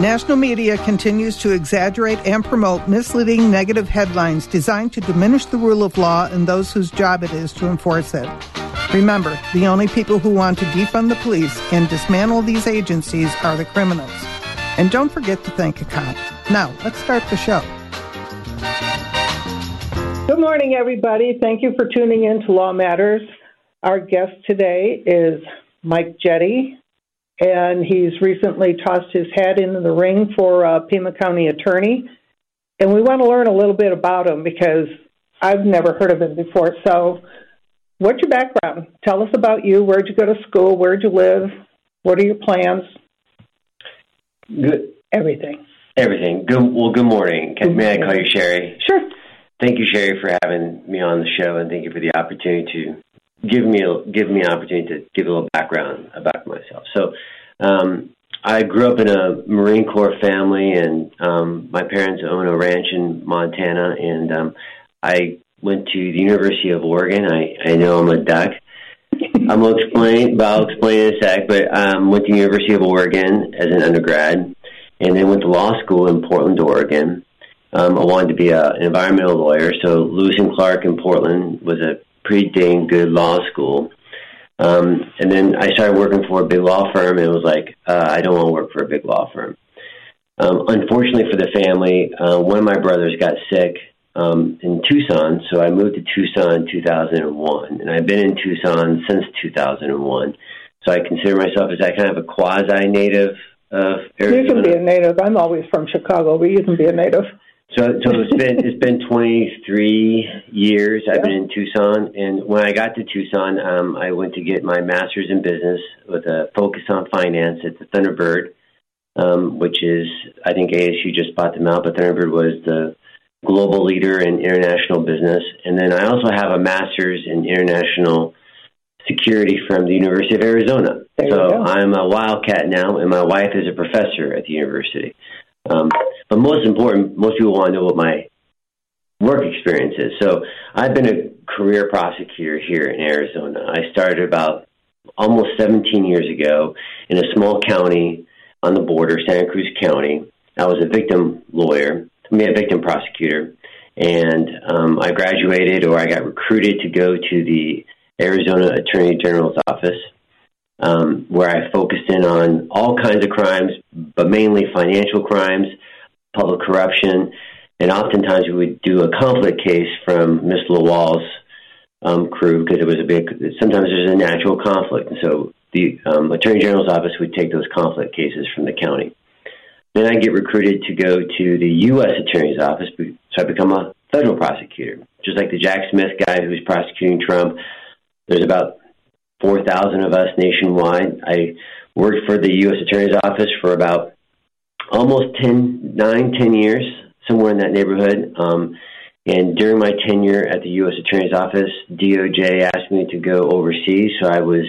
National media continues to exaggerate and promote misleading negative headlines designed to diminish the rule of law and those whose job it is to enforce it. Remember, the only people who want to defund the police and dismantle these agencies are the criminals. And don't forget to thank a cop. Now, let's start the show. Good morning, everybody. Thank you for tuning in to Law Matters. Our guest today is Mike Jette, and he's recently tossed his hat into the ring for a Pima County attorney. And we want to learn a little bit about him because I've never heard of him before. So, what's your background? Tell us about you. Where'd you go to school? Where'd you live? What are your plans? Good. Everything. Everything. Good. Well, good morning. Good May I call you Sherry? Sure. Thank you, Sherry, for having me on the show, and thank you for the opportunity to give me a, give me an opportunity to give a little background about myself. So, um, I grew up in a Marine Corps family, and um, my parents own a ranch in Montana, and um, I went to the University of Oregon. I, I know I'm a duck. I'm gonna explain, but I'll explain in a sec. But um, went to the University of Oregon as an undergrad, and then went to law school in Portland, Oregon. Um, I wanted to be a, an environmental lawyer, so Lewis and Clark in Portland was a pretty dang good law school. Um, and then I started working for a big law firm, and it was like, uh, I don't want to work for a big law firm. Um, unfortunately for the family, uh, one of my brothers got sick um, in Tucson, so I moved to Tucson in 2001, and I've been in Tucson since 2001. So I consider myself as that kind of a quasi native of Arizona. You can be a native. I'm always from Chicago, but you can be a native. So, so it's been it's been 23 years I've been in Tucson, and when I got to Tucson, um, I went to get my master's in business with a focus on finance at the Thunderbird, um, which is I think ASU just bought them out, but Thunderbird was the global leader in international business, and then I also have a master's in international security from the University of Arizona. There so. I'm a wildcat now, and my wife is a professor at the university. Um, but most important, most people want to know what my work experience is. So I've been a career prosecutor here in Arizona. I started about almost 17 years ago in a small county on the border, Santa Cruz County. I was a victim lawyer, I mean, a victim prosecutor, and um, I graduated or I got recruited to go to the Arizona Attorney General's office um, where I focused in on all kinds of crimes, but mainly financial crimes, public corruption, and oftentimes we would do a conflict case from Miss LaWall's um, crew because it was a big. Sometimes there's a natural conflict, and so the um, Attorney General's office would take those conflict cases from the county. Then I get recruited to go to the U.S. Attorney's office, so I become a federal prosecutor, just like the Jack Smith guy who's prosecuting Trump. There's about 4,000 of us nationwide. I worked for the U.S. Attorney's Office for about almost 10, 9, 10 years, somewhere in that neighborhood. Um, and during my tenure at the U.S. Attorney's Office, DOJ asked me to go overseas. So I was,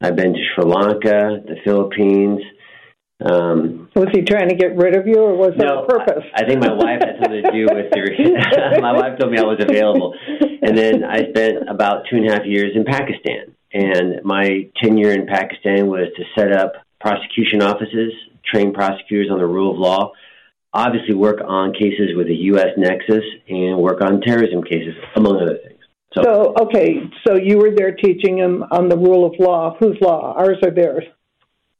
I've been to Sri Lanka, the Philippines. Um, Was he trying to get rid of you, or was that no, a purpose? I, I think my wife had something to do with the. my wife told me I was available, and then I spent about two and a half years in Pakistan. And my tenure in Pakistan was to set up prosecution offices, train prosecutors on the rule of law, obviously work on cases with a U.S. nexus, and work on terrorism cases, among other things. So, So, okay, so you were there teaching them on the rule of law. Whose law? Ours or theirs?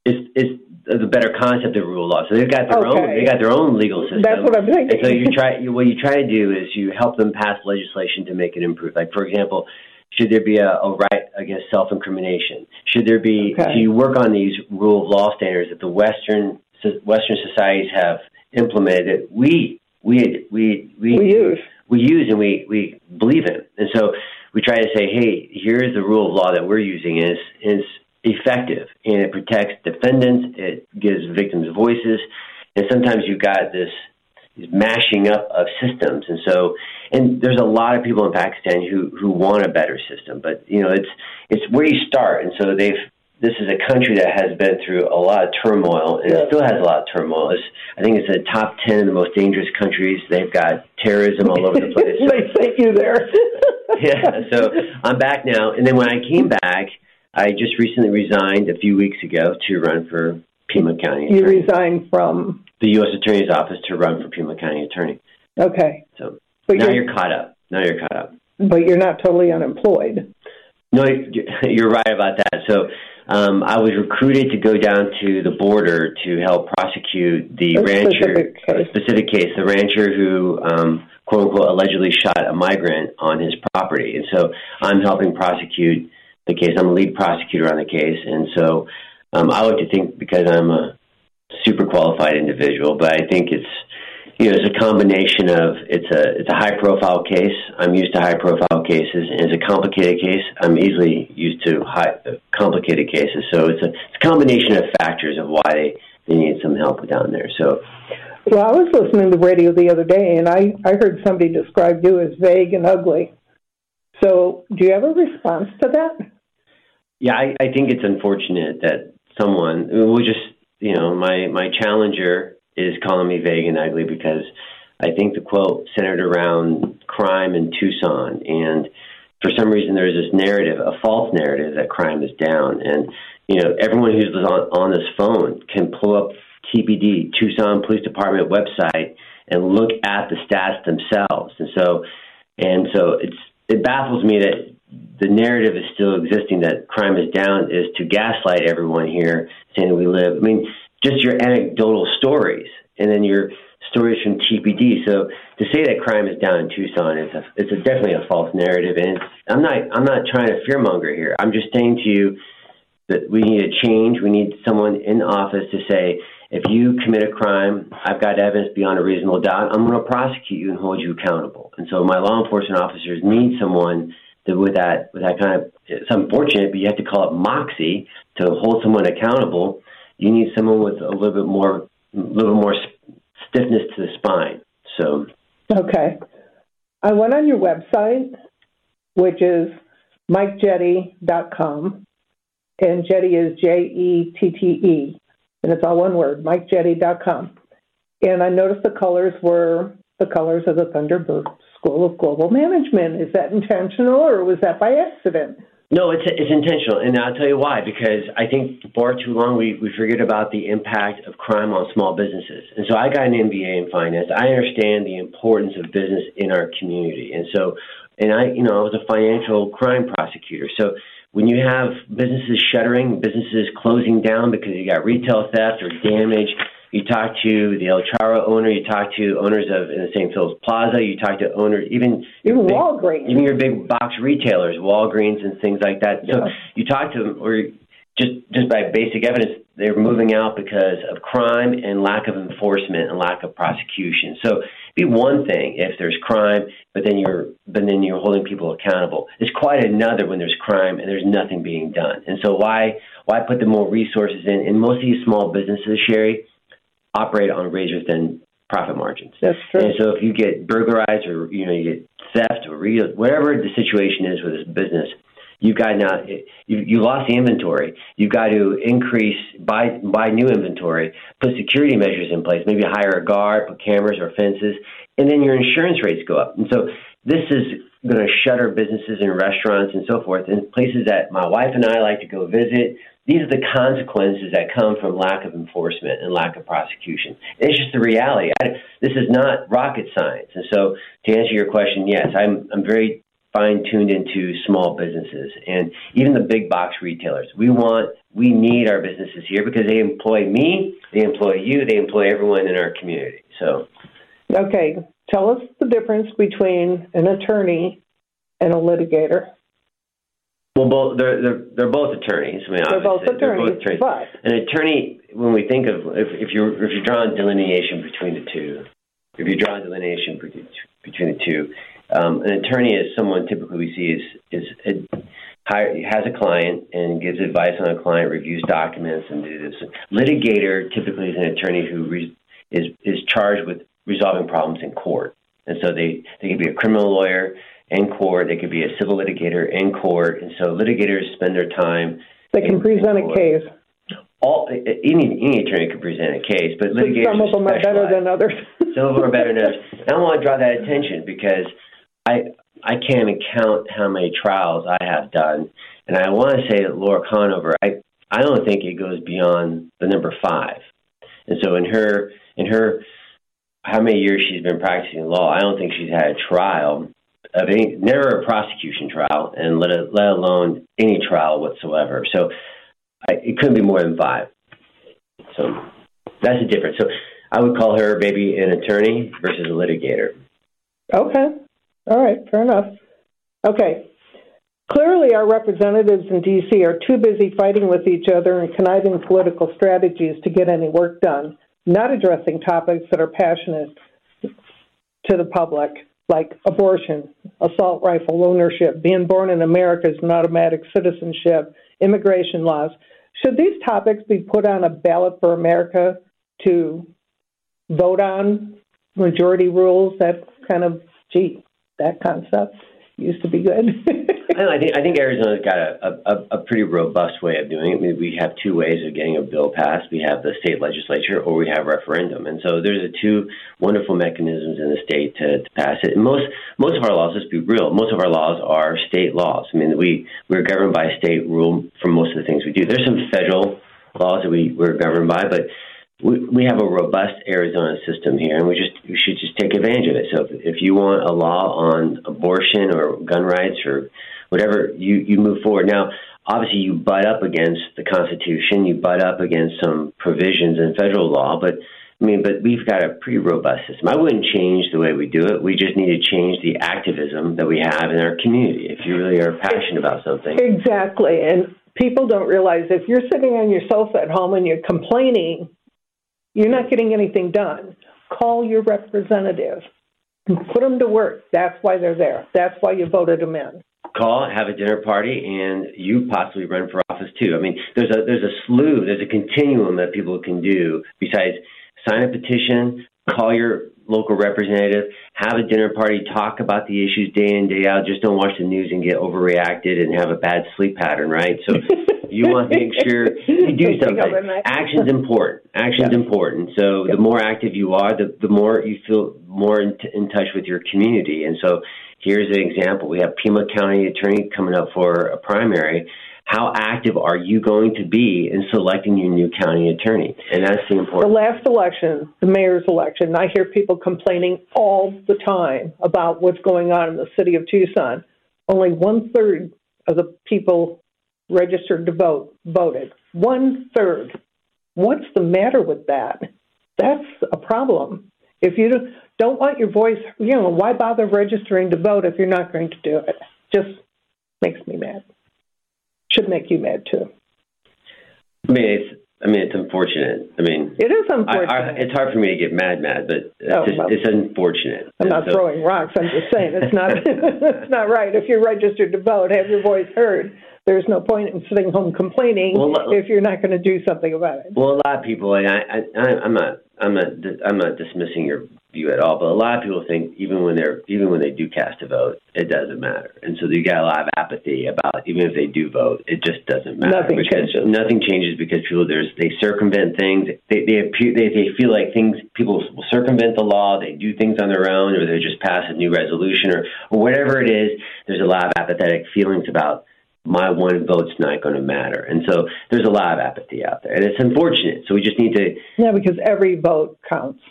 it's it's the better concept of rule of law. So they've got their own they got their own legal system. That's what I'm thinking. And so you try you, what you try to do is you help them pass legislation to make it improve. Like for example, should there be a, a right against self incrimination? Should there be? Okay. So you work on these rule of law standards that the Western Western societies have implemented. That we we we we We use. we use and we, we believe in. And so we try to say, hey, here's the rule of law that we're using is is effective and it protects defendants, it gives victims voices, and sometimes you've got this this mashing up of systems and so and there's a lot of people in Pakistan who who want a better system, but you know, it's it's where you start and so they've this is a country that has been through a lot of turmoil and Yeah. it still has a lot of turmoil. It's, I think it's the top 10 of the most dangerous countries. They've got terrorism all over the place. they sent you there. yeah, so I'm back now. And then when I came back, I just recently resigned a few weeks ago to run for Pima County. you attorney. resigned from the U.S. Attorney's Office to run for Pima County Attorney. Okay. So But now you're, you're caught up. Now you're caught up. but you're not totally unemployed. No, you're right about that. So um, I was recruited to go down to the border to help prosecute the A rancher, specific case. a specific case, the rancher who, um, quote unquote, allegedly shot a migrant on his property. And so I'm helping prosecute the case. I'm a lead prosecutor on the case. And so um, I like to think because I'm a super qualified individual, but I think it's you know, it's a combination of it's a it's a high profile case. I'm used to high profile cases, and it's a complicated case. I'm easily used to high complicated cases. So it's a it's a combination of factors of why they, they need some help down there. So Well, I was listening to the radio the other day, and I, I heard somebody describe you as vague and ugly. So, do you have a response to that? yeah, I, I think it's unfortunate that someone we'll just you know my my challenger is calling me vague and ugly because I think the quote centered around crime in Tucson and for some reason there's this narrative, a false narrative that crime is down. And, you know, everyone who's on, on this phone can pull up TPD, Tucson Police Department website, and look at the stats themselves. And so, and so it's, it baffles me that the narrative is still existing that crime is down is to gaslight everyone here saying that we live. I mean, just your anecdotal stories and then your stories from TPD. So to say that crime is down in Tucson is a, it's a, definitely a false narrative, and I'm not I'm not trying to fearmonger here. I'm just saying to you that we need a change. We need someone in office to say, if you commit a crime, I've got evidence beyond a reasonable doubt. I'm going to prosecute you and hold you accountable. And so my law enforcement officers need someone that with that with that kind of it's unfortunate, but you have to call it moxie to hold someone accountable. You need someone with a little bit more little more stiffness to the spine. So Okay. I went on your website, which is MikeJette.com, and Jette is J E T T E, and it's all one word, MikeJette.com. And I noticed the colors were the colors of the Thunderbird School of Global Management. Is that intentional or was that by accident? No, it's it's intentional, and I'll tell you why. Because I think far too long we we forget about the impact of crime on small businesses. And so I got an MBA in finance. I understand the importance of business in our community, and so and I you know I was a financial crime prosecutor. So when you have businesses shuttering, businesses closing down because you got retail theft or damage, you talk to the El Charro owner, you talk to owners of in the St. Phil's Plaza, you talk to owners even Even big- Walgreens. even your big box retailers, Walgreens and things like that. So you talk to them, or just just by basic evidence, they're moving out because of crime and lack of enforcement and lack of prosecution. So it'd be one thing if there's crime, but then you're but then you're holding people accountable. It's quite another when there's crime and there's nothing being done. And so why why put the more resources in? And most of these small businesses, Sherry, operate on razor thin profit margins. That's true. And so if you get burglarized or you know you get theft or re- whatever the situation is with this business, you've got now you you lost the inventory. You've got to increase buy buy new inventory, put security measures in place, maybe hire a guard, put cameras or fences, and then your insurance rates go up. And so this is going to shutter businesses and restaurants and so forth and places that my wife and I like to go visit. These are the consequences that come from lack of enforcement and lack of prosecution. It's just the reality. I, this is not rocket science. And so, to answer your question, yes, I'm I'm very fine tuned into small businesses and even the big box retailers. We want, we need our businesses here because they employ me, they employ you, they employ everyone in our community. So, Okay, tell us the difference between an attorney and a litigator. well, both they're they're, they're both attorneys. I mean, They're both obviously, they're attorneys, both attorneys. but An attorney, when we think of if, if you if you draw a delineation between the two, if you draw a delineation between between the two, um, an attorney is someone typically we see is is a, has a client and gives advice on a client, reviews documents, and do this. Litigator typically is an attorney who re, is is charged with resolving problems in court, and so they they could be a criminal lawyer in court, they could be a civil litigator in court, and so litigators spend their time they can present a case. all any any attorney could present a case, but But litigators some of them are better than others. Some of them are better than others. And I want to draw that attention because I I can't count how many trials I have done, and I want to say that Laura Conover, I I don't think it goes beyond the number five. And so in her in her how many years she's been practicing law, I don't think she's had a trial of any, never a prosecution trial, and let let alone any trial whatsoever. So I, it couldn't be more than five. So that's the difference. So I would call her maybe an attorney versus a litigator. Okay. All right. Fair enough. Okay. Clearly, our representatives in D.C. are too busy fighting with each other and conniving political strategies to get any work done, not addressing topics that are passionate to the public, like abortion, assault rifle ownership, being born in America is an automatic citizenship, immigration laws. Should these topics be put on a ballot for America to vote on majority rules? That kind of, gee, that concept used to be good. I think I think Arizona's got a, a, a pretty robust way of doing it. I mean, we have two ways of getting a bill passed. We have the state legislature, or we have referendum. And so there's a two wonderful mechanisms in the state to, to pass it. And most most of our laws, let's be real, most of our laws are state laws. I mean, we we're governed by state rule for most of the things we do. There's some federal laws that we we're governed by, but we, we have a robust Arizona system here, and we just we should just take advantage of it. So if, if you want a law on abortion or gun rights or whatever, you you move forward. Now, obviously, you butt up against the Constitution, you butt up against some provisions in federal law, but I mean, but we've got a pretty robust system. I wouldn't change the way we do it. We just need to change the activism that we have in our community. If you really are passionate about something, exactly, and people don't realize if you're sitting on your sofa at home and you're complaining you're not getting anything done. Call your representative. Put them to work. That's why they're there. That's why you voted them in. Call, have a dinner party, and you possibly run for office too. I mean, there's a there's a slew, there's a continuum that people can do besides sign a petition, call your local representative, have a dinner party, talk about the issues day in, day out. Just don't watch the news and get overreacted and have a bad sleep pattern, right? So you want to make sure you do something. Action's important. Action's important. So the more active you are, the, the more you feel more in, t- in touch with your community. And so here's an example. We have Pima County Attorney coming up for a primary how active are you going to be in selecting your new county attorney? And that's the important. The last election, the mayor's election, I hear people complaining all the time about what's going on in the city of Tucson. Only one third of the people registered to vote voted. One third. What's the matter with that? That's a problem. If you don't want your voice, you know, why bother registering to vote if you're not going to do it? Just makes me mad should make you mad too. I mean, it's I mean, it's unfortunate. I mean, it is unfortunate. I, I, it's hard for me to get mad, mad, but it's, oh, just, well, it's unfortunate. I'm not so, throwing rocks. I'm just saying it's not it's not right. If you're registered to vote, have your voice heard. There's no point in sitting home complaining well, if you're not going to do something about it. Well, a lot of people, and I, I, I'm not, I'm not, I'm not dismissing your view at all. But a lot of people think even when they're even when they do cast a vote, it doesn't matter, and so you got a lot of apathy about even if they do vote, it just doesn't matter. Nothing changes. Nothing changes because people there's they circumvent things. They they appear, they they feel like things people will circumvent the law. They do things on their own, or they just pass a new resolution, or or whatever it is. There's a lot of apathetic feelings about my one vote's not going to matter. And so there's a lot of apathy out there. And it's unfortunate. So we just need to. Yeah, because every vote counts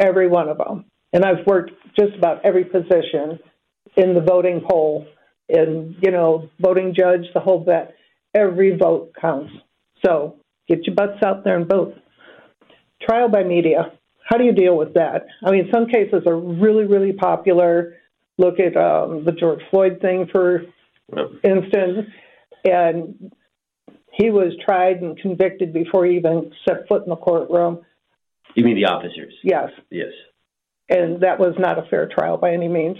every one of them. And I've worked just about every position in the voting poll, in you know, voting judge, the whole bit. Every vote counts. So get your butts out there and vote. Trial by media. How do you deal with that? I mean, some cases are really, really popular. Look at um, the George Floyd thing, for instance, and he was tried and convicted before he even set foot in the courtroom. You mean the officers? Yes. Yes. And that was not a fair trial by any means.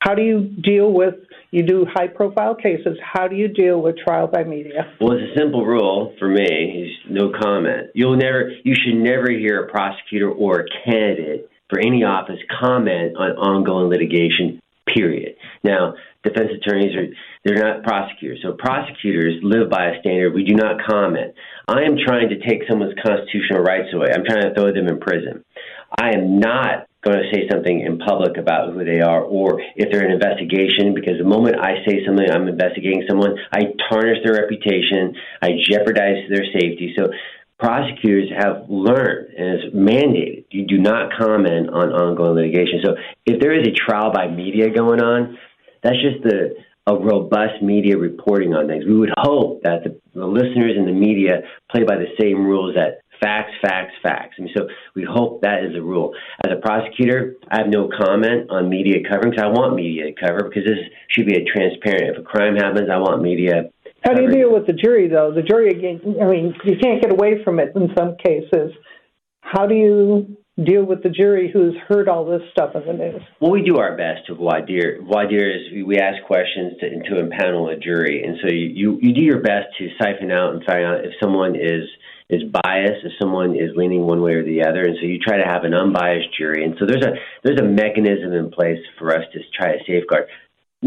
How do you deal with you do high profile cases? How do you deal with trial by media? Well, it's a simple rule for me is no comment. You'll never you should never hear a prosecutor or a candidate for any office comment on ongoing litigation period. Now, defense attorneys are they're not prosecutors. So prosecutors live by a standard we do not comment. I am trying to take someone's constitutional rights away. I'm trying to throw them in prison. I am not going to say something in public about who they are or if they're an investigation because the moment I say something I'm investigating someone, I tarnish their reputation, I jeopardize their safety. So prosecutors have learned and it's mandated you do not comment on ongoing litigation. So if there is a trial by media going on, that's just the a robust media reporting on things. We would hope that the, the listeners and the media play by the same rules that facts, facts, facts. I mean, so we hope that is the rule. As a prosecutor, I have no comment on media covering because I want media to cover because this should be a transparent. If a crime happens, I want media how do you deal with the jury, though? The jury, again, I mean, you can't get away from it in some cases. How do you deal with the jury who's heard all this stuff in the news? Well, we do our best to voir dire. Voir dire is we ask questions to, to impanel a jury, and so you, you, you do your best to siphon out and find out if someone is is biased, if someone is leaning one way or the other, and so you try to have an unbiased jury. And so there's a there's a mechanism in place for us to try to safeguard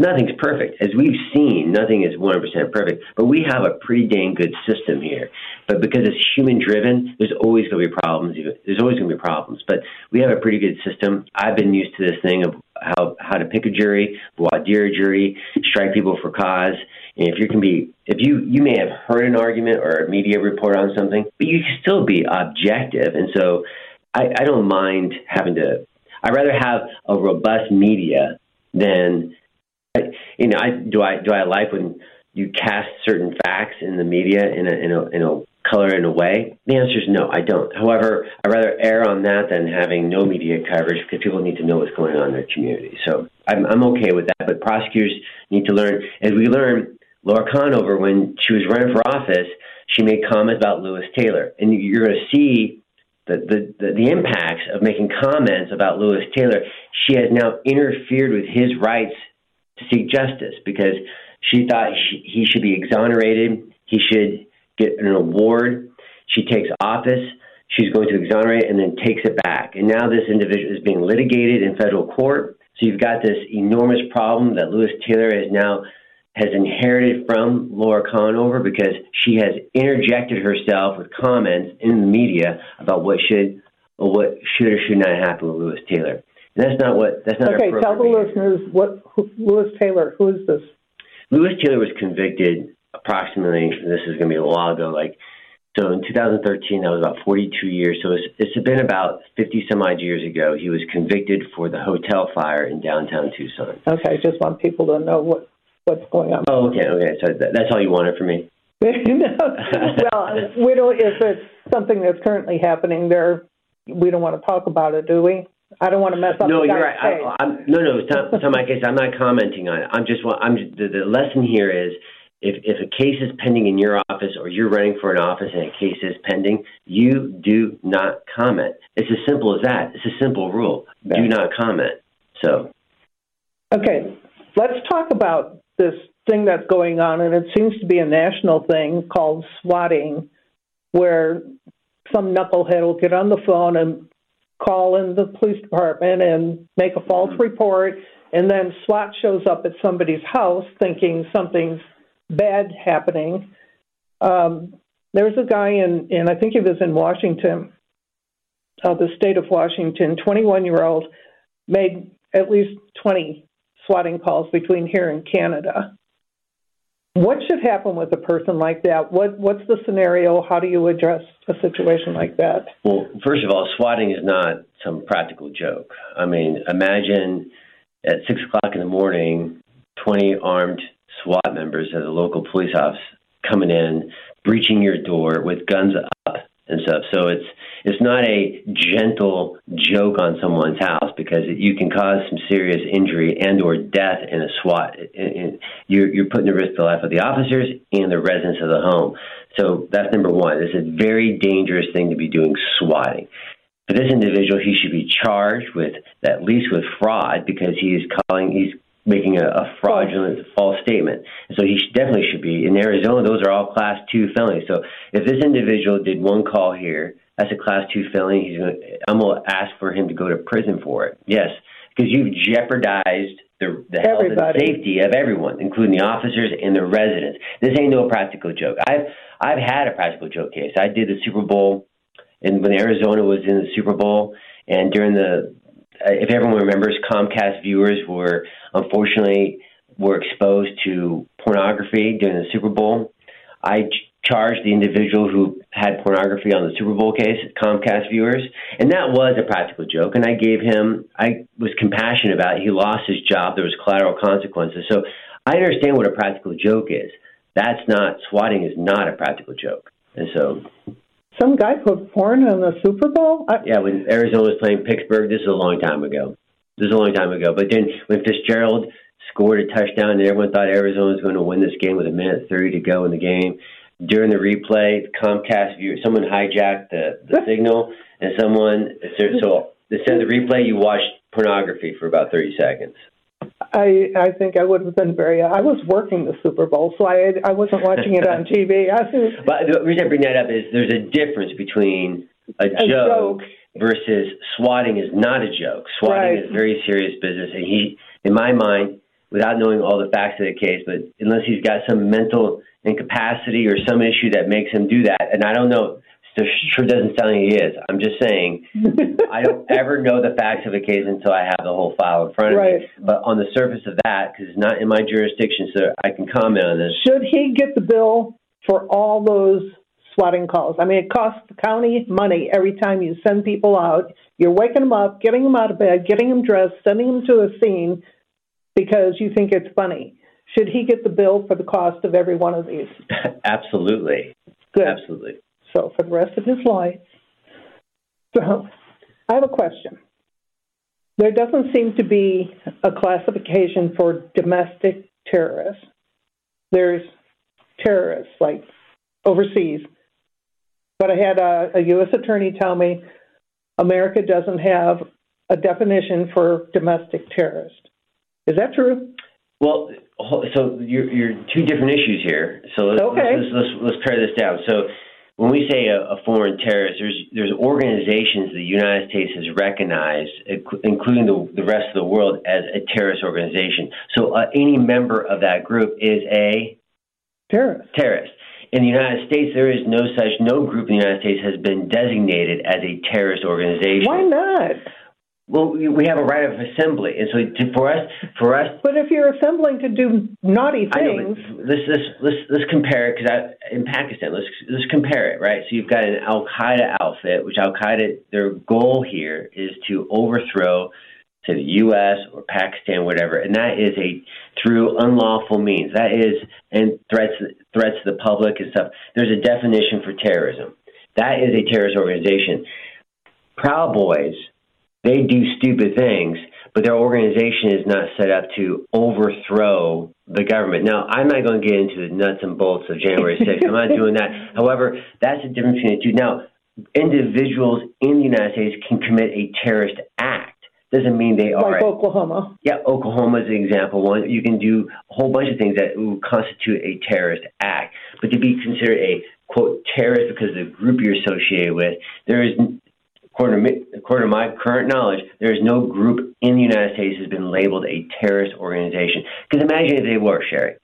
nothing's perfect. As we've seen, nothing is 100% perfect, but we have a pretty dang good system here. But because it's human driven, there's always going to be problems. There's always going to be problems, but we have a pretty good system. I've been used to this thing of how, how to pick a jury, voir dire a jury, strike people for cause. And if you can be, if you, you may have heard an argument or a media report on something, but you can still be objective. And so I, I don't mind having to, I'd rather have a robust media than you know, I do I do I like when you cast certain facts in the media in a in a in a color in a way? The answer is no, I don't. However, I'd rather err on that than having no media coverage because people need to know what's going on in their community. So I'm I'm okay with that. But prosecutors need to learn, as we learn. Laura Conover, when she was running for office, she made comments about Louis Taylor, and you're going to see the, the, the, impacts of making comments about Louis Taylor. She has now interfered with his rights seek justice because she thought he should be exonerated. He should get an award. She takes office. She's going to exonerate and then takes it back. And now this individual is being litigated in federal court. So you've got this enormous problem that Louis Taylor has now has inherited from Laura Conover because she has interjected herself with comments in the media about what should or what should or should not happen with Louis Taylor. That's not what. That's not. Okay, tell the listeners what who, Louis Taylor. Who is this? Louis Taylor was convicted approximately. This is going to be a while ago. Like so, in 2013, that was about 42 years. So it's, it's been about 50 some odd years ago. He was convicted for the hotel fire in downtown Tucson. Okay, just want people to know what what's going on. Oh, okay, okay. So that, that's all you wanted from me. no, well, we don't. If it's something that's currently happening there, we don't want to talk about it, do we? I don't want to mess up. No, you're right. I, I'm, no, no, it's not, it's not my case. I'm not commenting on it. I'm just. I'm. The, the lesson here is if if a case is pending in your office or you're running for an office and a case is pending, you do not comment. It's as simple as that. It's a simple rule. Yeah. Do not comment. So. Okay, let's talk about this thing that's going on, and it seems to be a national thing called swatting, where some knucklehead will get on the phone and call in the police department and make a false mm-hmm. report, and then SWAT shows up at somebody's house thinking something's bad happening. Um, there's a guy in, in, I think he was in Washington, uh, the state of Washington, 21 year old, made at least 20 swatting calls between here and Canada. What should happen with a person like that? What What's the scenario? How do you address a situation like that? Well, first of all, swatting is not some practical joke. I mean, imagine at six o'clock in the morning, twenty armed SWAT members of the local police office coming in, breaching your door with guns up and stuff. So it's it's not a gentle joke on someone's house because you can cause some serious injury and or death in a SWAT. You're, you're putting the risk the life of the officers and the residents of the home. So that's number one. It's a very dangerous thing to be doing swatting. For this individual, he should be charged with at least with fraud because he is calling he's making a, a fraudulent false statement. So he should, definitely should be in Arizona. Those are all class two felonies. So if this individual did one call here that's a class two felony. He's to, I'm going to ask for him to go to prison for it. Yes, because you've jeopardized the, the health and safety of everyone, including the officers and the residents. This ain't no practical joke. I've I've had a practical joke case. I did the Super Bowl, and when Arizona was in the Super Bowl, and during the, if everyone remembers, Comcast viewers were unfortunately were exposed to pornography during the Super Bowl. I charged the individual who had pornography on the Super Bowl case, Comcast viewers, and that was a practical joke. And I gave him, I was compassionate about it. He lost his job. There was collateral consequences. So I understand what a practical joke is. That's not swatting is not a practical joke. And so some guy put porn on the Super Bowl. I, yeah, when Arizona was playing Pittsburgh, this is a long time ago. This is a long time ago. But then when Fitzgerald scored a touchdown and everyone thought Arizona was going to win this game with a minute thirty to go in the game, during the replay, Comcast view someone hijacked the, the signal and someone so instead of the replay, you watched pornography for about thirty seconds. I I think I would have been very. I was working the Super Bowl, so I I wasn't watching it on TV. I was, but the reason I bring that up is there's a difference between a, a joke, joke, versus swatting is not a joke. Swatting right. is very serious business, and he, in my mind, without knowing all the facts of the case, but unless he's got some mental incapacity or some issue that makes him do that, and I don't know so sure doesn't sound like he is. I'm just saying, I don't ever know the facts of a case until I have the whole file in front of right. me. But on the surface of that, because it's not in my jurisdiction, so I can comment on this. Should he get the bill for all those swatting calls? I mean, it costs the county money every time you send people out. You're waking them up, getting them out of bed, getting them dressed, sending them to a scene because you think it's funny. Should he get the bill for the cost of every one of these? Absolutely. Good. Absolutely so for the rest of his life. So I have a question. There doesn't seem to be a classification for domestic terrorists. There's terrorists like overseas. But I had a, a U.S. attorney tell me America doesn't have a definition for domestic terrorist. Is that true? Well, so you're, you're two different issues here. So let's, okay. let's, let's, let's, let's pare this down. So when we say a, a, foreign terrorist, there's there's organizations the United States has recognized, including the, the rest of the world, as a terrorist organization. So uh, any member of that group is a terrorist. Terrorist. In the United States, there is no such no group in the United States has been designated as a terrorist organization. Why not? Well, we have a right of assembly, and so to, for us, for us. But if you're assembling to do naughty things, know, let's let's let's let's compare it because in Pakistan, let's let's compare it, right? So you've got an Al Qaeda outfit, which Al Qaeda, their goal here is to overthrow, say the U.S. or Pakistan, whatever, and that is a through unlawful means. That is and threats threats to the public and stuff. There's a definition for terrorism. That is a terrorist organization. Proud Boys they do stupid things, but their organization is not set up to overthrow the government. Now, I'm not going to get into the nuts and bolts of January 6th. I'm not doing that. However, that's the difference between the two. Now, individuals in the United States can commit a terrorist act. Doesn't mean they are. Like Oklahoma. Yeah, Oklahoma is an example. One, you can do a whole bunch of things that would constitute a terrorist act. But to be considered a quote terrorist because of the group you're associated with, there is According to, me, according to my current knowledge, there is no group in the United States has been labeled a terrorist organization. Because imagine if they were, Sherry.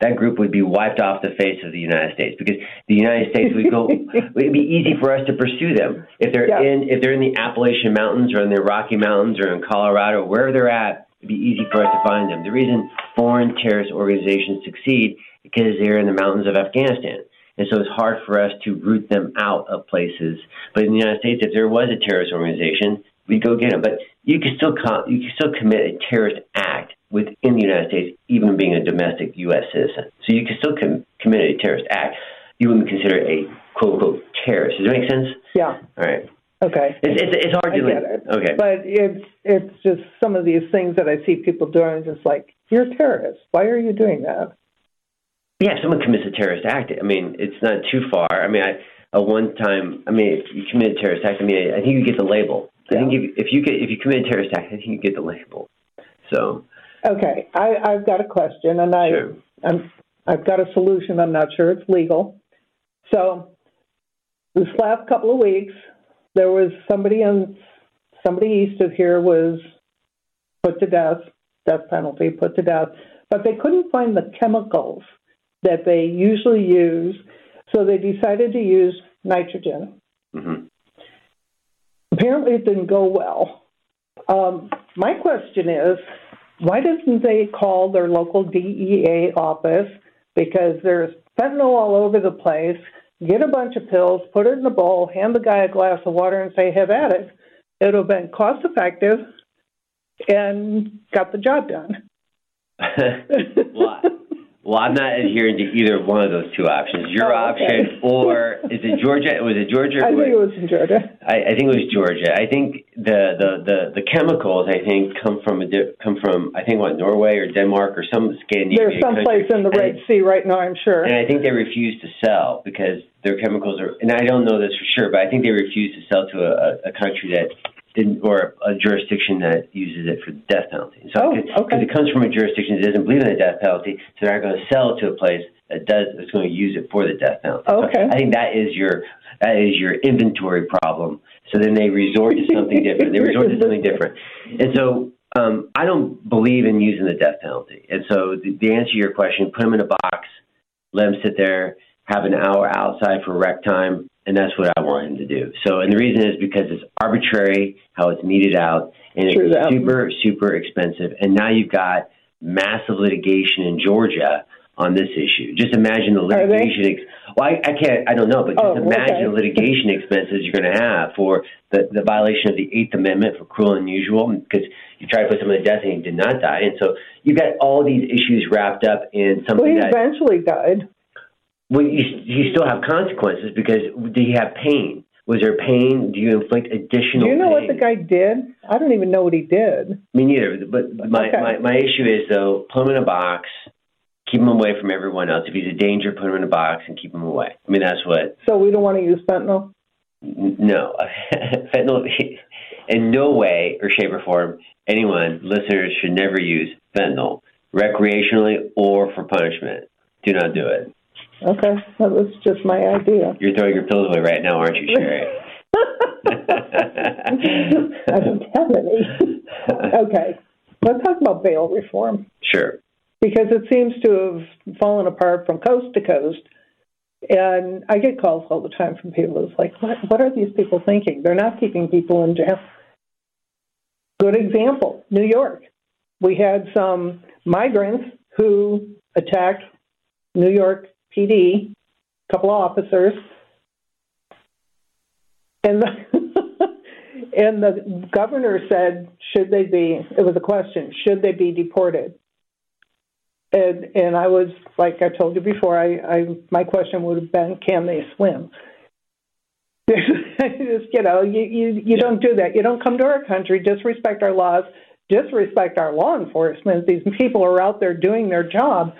That group would be wiped off the face of the United States because the United States would go. it'd be easy for us to pursue them if they're yeah. in if they're in the Appalachian Mountains or in the Rocky Mountains or in Colorado, wherever they're at. It'd be easy for us to find them. The reason foreign terrorist organizations succeed is because they're in the mountains of Afghanistan and so it's hard for us to root them out of places. But in the United States, if there was a terrorist organization, we'd go get them. But you can still com- you can still commit a terrorist act within the United States, even being a domestic U.S. citizen. So you can still com- commit a terrorist act. You wouldn't consider a quote unquote terrorist. Does that make sense? Yeah. All right. Okay. It's, it's, it's hard to I get it. Okay. But it's it's just some of these things that I see people doing. Just like you're a terrorist. Why are you doing that? Yeah, if someone commits a terrorist act, I mean, it's not too far. I mean, I, a one time, I mean, if you commit a terrorist act, I mean, I think you get the label. Yeah. I think if, if you get if you commit a terrorist act, I think you get the label. So. Okay, I, I've got a question, and I, sure. I'm, I've got a solution. I'm not sure it's legal. So, this last couple of weeks, there was somebody in somebody east of here was put to death, death penalty, put to death, but they couldn't find the chemicals that they usually use, so they decided to use nitrogen. Mm-hmm. Apparently, it didn't go well. Um, my question is, why didn't they call their local DEA office? Because there's fentanyl all over the place, get a bunch of pills, put it in a bowl, hand the guy a glass of water, and say, have at it. It would have been cost effective and got the job done. well, well, I'm not adhering to either one of those two options. Your oh, okay. option, or is it Georgia? Was it Georgia? I think it was in Georgia. I, I think it was Georgia. I think the, the, the, the chemicals I think come from a come from I think what Norway or Denmark or some Scandinavian. There's some place in the Red Sea right now, I'm sure. And I think they refuse to sell because their chemicals are. And I don't know this for sure, but I think they refuse to sell to a, a country that in, or a jurisdiction that uses it for the death penalty. So, oh, okay. Because it comes from a jurisdiction that doesn't believe in the death penalty, so they're not going to sell it to a place that does that's going to use it for the death penalty. Okay. I think that is your that is your inventory problem. So then they resort to something different. They resort to something different, and so um, I don't believe in using the death penalty. And so the, the answer to your question: put them in a box, let them sit there, have an hour outside for rec time, and that's what I want him to do. So, and the reason is because it's arbitrary how it's meted out, and True it's that. super, super expensive. And now you've got massive litigation in Georgia on this issue. Just imagine the litigation. Ex- well, I, I, can't. I don't know, but just oh, imagine okay. the litigation expenses you're going to have for the, the violation of the Eighth Amendment for cruel and unusual, because you tried to put someone to death and he did not die, and so you've got all these issues wrapped up in something well, he that eventually died. Well, you, you still have consequences because do you have pain? Was there pain? Do you inflict additional? Do you know pain? what the guy did? I don't even know what he did. Me neither. But my, okay. my my issue is though, put him in a box, keep him away from everyone else. If he's a danger, put him in a box and keep him away. I mean, that's what. So we don't want to use fentanyl. No, fentanyl. In no way or shape or form, anyone listeners should never use fentanyl recreationally or for punishment. Do not do it. Okay, that was just my idea. You're throwing your pills away right now, aren't you, Sherry? I don't have any. Okay, let's talk about bail reform. Sure. Because it seems to have fallen apart from coast to coast. And I get calls all the time from people. It's like, what, what are these people thinking? They're not keeping people in jail. Good example New York. We had some migrants who attacked New York PD, a couple of officers, and the, and the governor said, should they be? It was a question: should they be deported? And and I was like I told you before, I, I my question would have been, can they swim? Just you know, you you, you yeah. don't do that. You don't come to our country, disrespect our laws, disrespect our law enforcement. These people are out there doing their job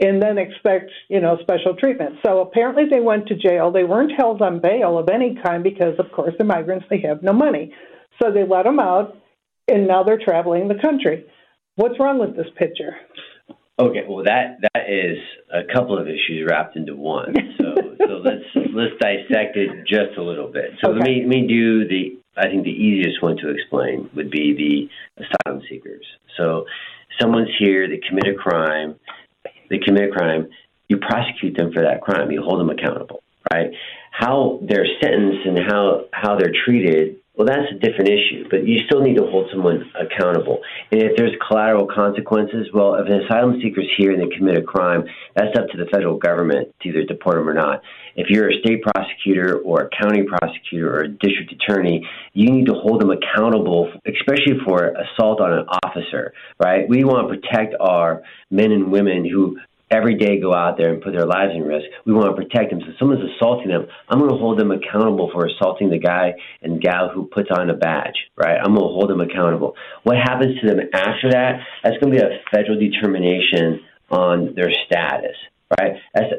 and then expect, you know, special treatment. So apparently they went to jail. They weren't held on bail of any kind because, of course, they're migrants. They have no money. So they let them out, and now they're traveling the country. What's wrong with this picture? Okay, well that that is a couple of issues wrapped into one. So so let's let's dissect it just a little bit. So okay. let me let me do the I think the easiest one to explain would be the asylum seekers. So someone's here, they commit a crime, they commit a crime, you prosecute them for that crime. You hold them accountable, right? How they're sentenced and how, how they're treated, well, that's a different issue, but you still need to hold someone accountable. And if there's collateral consequences, well, if an asylum seeker's here and they commit a crime, that's up to the federal government to either deport them or not. If you're a state prosecutor or a county prosecutor or a district attorney, you need to hold them accountable, especially for assault on an officer, right? We want to protect our men and women who every day go out there and put their lives in risk. We want to protect them. So if someone's assaulting them, I'm going to hold them accountable for assaulting the guy and gal who puts on a badge, right? I'm going to hold them accountable. What happens to them after that? That's going to be a federal determination on their status, right? That's,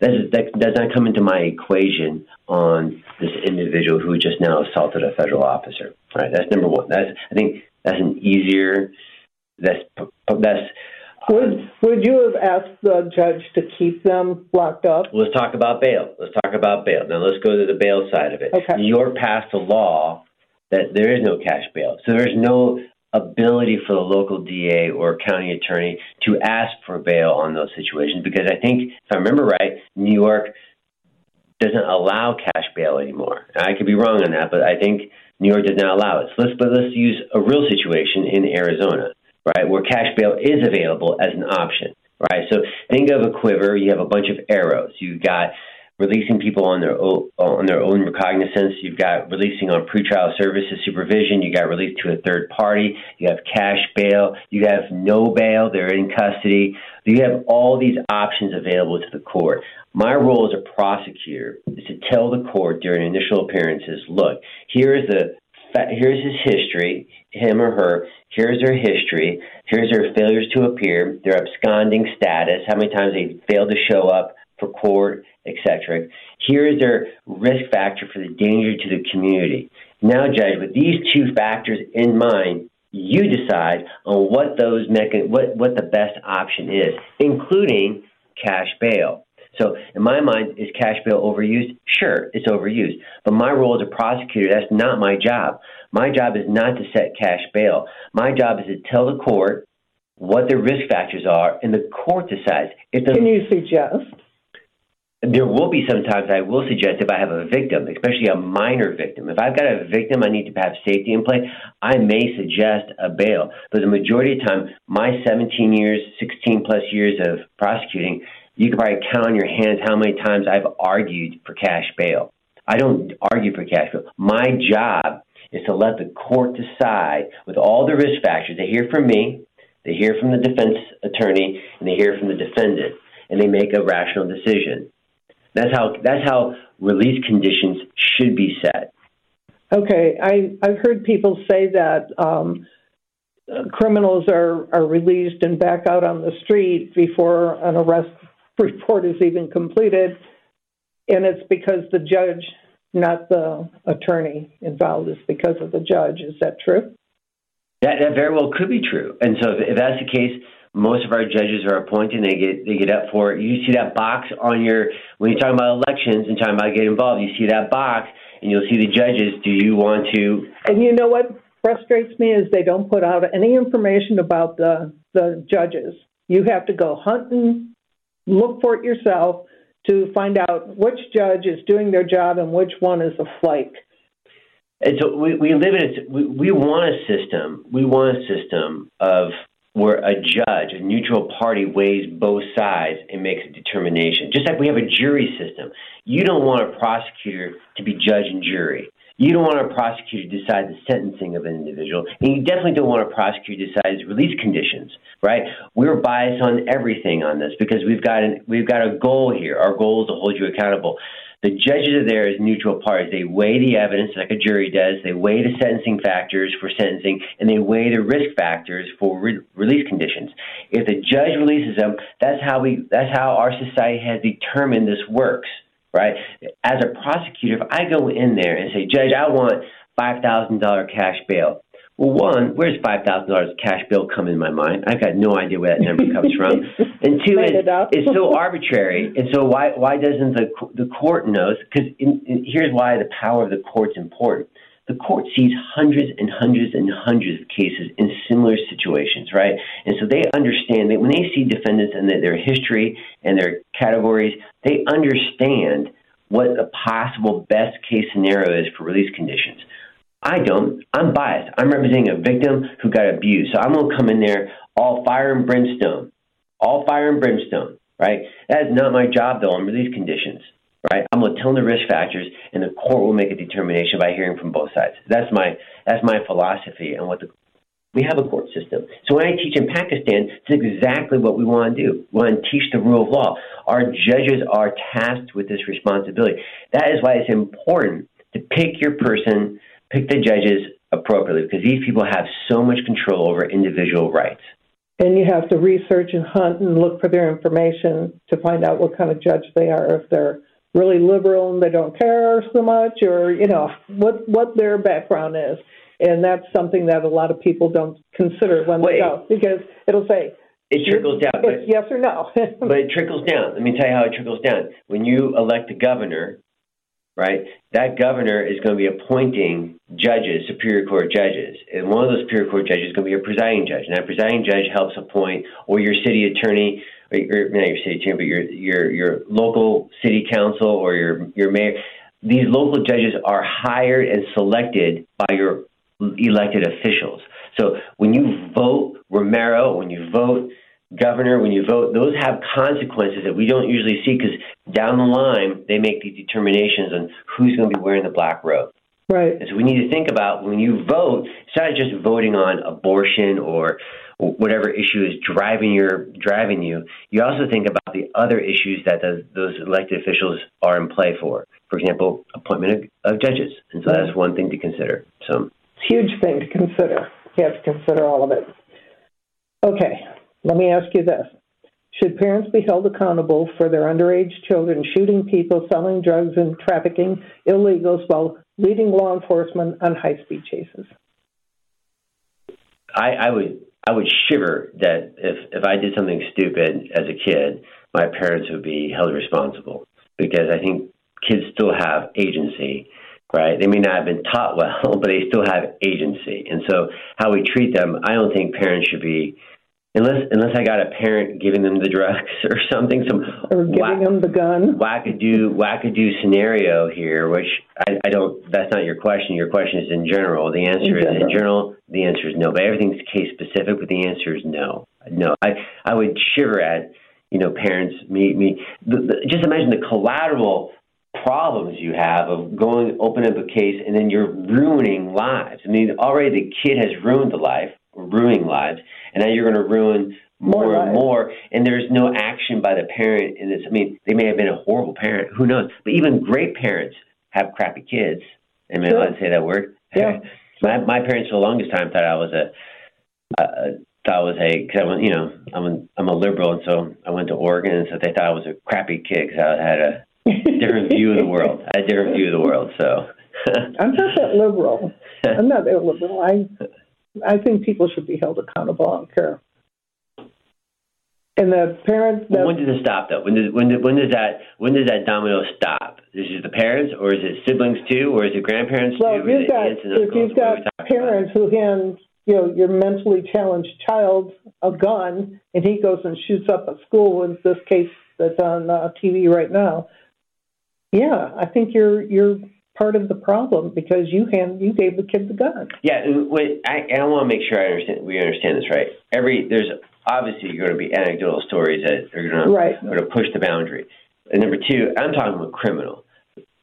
that's, that does not come into my equation on this individual who just now assaulted a federal officer, right? That's number one. That's I think that's an easier. That's that's would would you have asked the judge to keep them locked up? Let's talk about bail. Let's talk about bail. Now let's go to the bail side of it. Okay. New York passed a law that there is no cash bail. So there's no ability for the local DA or county attorney to ask for bail on those situations because I think if I remember right, New York doesn't allow cash bail anymore. I could be wrong on that, but I think New York does not allow it. So let's but let's use a real situation in Arizona right, where cash bail is available as an option, right? So think of a quiver. You have a bunch of arrows. You've got releasing people on their own, on their own recognizance. You've got releasing on pretrial services supervision. You got released to a third party. You have cash bail. You have no bail. They're in custody. You have all these options available to the court. My role as a prosecutor is to tell the court during initial appearances, look, here is the here's his history, him or her. Here's their history. Here's their failures to appear, their absconding status, how many times they failed to show up for court, etc. Here is their risk factor for the danger to the community. Now, Judge, with these two factors in mind, you decide on what those what what the best option is, including cash bail. So, in my mind, is cash bail overused? Sure, it's overused. But my role as a prosecutor, that's not my job. My job is not to set cash bail. My job is to tell the court what the risk factors are, and the court decides. If the, Can you suggest? there will be sometimes I will suggest if I have a victim, especially a minor victim, if I've got a victim I need to have safety in play, I may suggest a bail. But the majority of the time, my 17 years, 16 plus years of prosecuting, you can probably count on your hands how many times I've argued for cash bail. I don't argue for cash bail. My job is to let the court decide with all the risk factors. They hear from me, they hear from the defense attorney, and they hear from the defendant, and they make a rational decision. That's how that's how release conditions should be set. Okay, I I've heard people say that um, criminals are are released and back out on the street before an arrest report is even completed, and it's because the judge, not the attorney involved, is because of the judge. Is that true? That that very well could be true, and so if, if that's the case most of our judges are appointed. They get they get up for it. You see that box on your when you're talking about elections and talking about getting involved. You see that box, and you'll see the judges. Do you want to? And you know what frustrates me is they don't put out any information about the the judges. You have to go hunting, look for it yourself to find out which judge is doing their job and which one is a flake. And so we, we live in a, we, we want a system. We want a system of where a judge, a neutral party, weighs both sides and makes a determination. Just like we have a jury system. You don't want a prosecutor to be judge and jury. You don't want a prosecutor to decide the sentencing of an individual, and you definitely don't want a prosecutor to decide his release conditions. Right? We're biased on everything on this because we've got an, we've got a goal here. Our goal is to hold you accountable. The judges are there as neutral parties. They weigh the evidence like a jury does. They weigh the sentencing factors for sentencing, and they weigh the risk factors for re- release conditions. If the judge releases them, that's how we. That's how our society has determined this works. Right? As a prosecutor, if I go in there and say, Judge, I want five thousand dollar cash bail, well, one, where's five thousand dollars cash bill come in my mind? I've got no idea where that number comes from. And two, it's, it's so arbitrary. And so why why doesn't the the court knows? Because here's why the power of the court's important. The court sees hundreds and hundreds and hundreds of cases in similar situations, right? And so they understand that when they see defendants and their history and their categories, they understand what the possible best case scenario is for release conditions. I don't. I'm biased. I'm representing a victim who got abused. So I'm going to come in there all fire and brimstone, all fire and brimstone, right? That is not my job, though, on release conditions, right? I'm going to tell them the risk factors, and the court will make a determination by hearing from both sides. That's my that's my philosophy and what the we have a court system. So when I teach in Pakistan, it's exactly what we want to do. We want to teach the rule of law. Our judges are tasked with this responsibility. That is why it's important to pick your person pick the judges appropriately because these people have so much control over individual rights. And you have to research and hunt and look for their information to find out what kind of judge they are. If they're really liberal and they don't care so much, or you know what what their background is, and that's something that a lot of people don't consider when Wait. they go because it'll say it trickles down. But, yes or no. but it trickles down. Let me tell you how it trickles down. When you elect a governor, right? That governor is going to be appointing judges, Superior Court judges. And one of those Superior Court judges is going to be a presiding judge. And that presiding judge helps appoint, or your city attorney, or, or not your city attorney, but your, your, your local city council or your, your mayor. These local judges are hired and selected by your elected officials. So when you vote Romero, when you vote governor, when you vote, those have consequences that we don't usually see because down the line they make these determinations on who's going to be wearing the black robe. Right. And so we need to think about when you vote, it's not just voting on abortion or whatever issue is driving your driving you. You also think about the other issues that the, those elected officials are in play for. For example, appointment of, of judges, and so right. that's one thing to consider. So, it's a huge thing to consider. You have to consider all of it. Okay, let me ask you this. Should parents be held accountable for their underage children shooting people, selling drugs, and trafficking illegals while leading law enforcement on high speed chases? I, I would I would shiver that if if I did something stupid as a kid, my parents would be held responsible because I think kids still have agency, right? They may not have been taught well, but they still have agency, and so how we treat them, I don't think parents should be unless unless I got a parent giving them the drugs or something, some or giving whack, them the gun, wackadoo wackadoo scenario here, which I, I don't. That's not your question. Your question is in general. The answer in is general. in general. The answer is no. But everything's case specific. But the answer is no. No. I I would shiver at you know parents me me. The, the, just imagine the collateral problems you have of going open up a case and then you're ruining lives. I mean, already the kid has ruined the life ruining lives, and now you're going to ruin more, and more. And there's no action by the parent in this. I mean, they may have been a horrible parent, who knows? But even great parents have crappy kids. I sure. allowed to say that word? Yeah. my my parents for the longest time thought I was a. Uh, thought I was a because I went, you know, I'm a, I'm a liberal, and so I went to Oregon, and so they thought I was a crappy kid because I had a different view of the world. I had a different view of the world. So I'm not that liberal. I'm not that liberal. I I think people should be held accountable. Don't care. And the parents. Well, when does it stop, though? When does when does, when does that when does that domino stop? Is it the parents, or is it siblings too, or is it grandparents well, too? Well, if you've got if you've got parents who hand you know your mentally challenged child a gun, and he goes and shoots up a school, in this case that's on uh, TV right now. Yeah, I think you're you're part of the problem because you hand you gave the kid the gun. Yeah, wait, I, I want to make sure I understand. We understand this right. Every there's obviously going to be anecdotal stories that are going to right. going to push the boundary. And number two, I'm talking about criminal.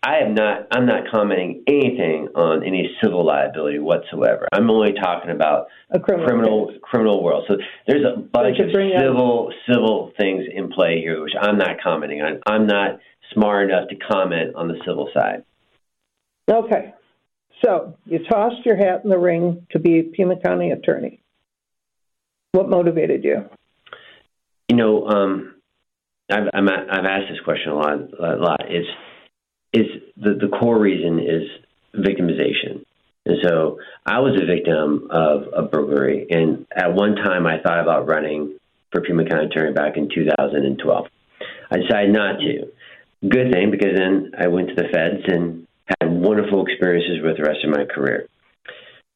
I am not. I'm not commenting anything on any civil liability whatsoever. I'm only talking about a criminal criminal, criminal world. So there's a bunch of civil civil things in play here, which I'm not commenting on. I'm not smart enough to comment on the civil side. Okay. So you tossed your hat in the ring to be a Pima County attorney. What motivated you? You know, um, I've, i have asked this question a lot. A lot. It's is the the core reason is victimization, and so I was a victim of a burglary, and at one time I thought about running for Pima County attorney back in 2012. I decided not to. Good thing because then I went to the feds and had wonderful experiences with the rest of my career.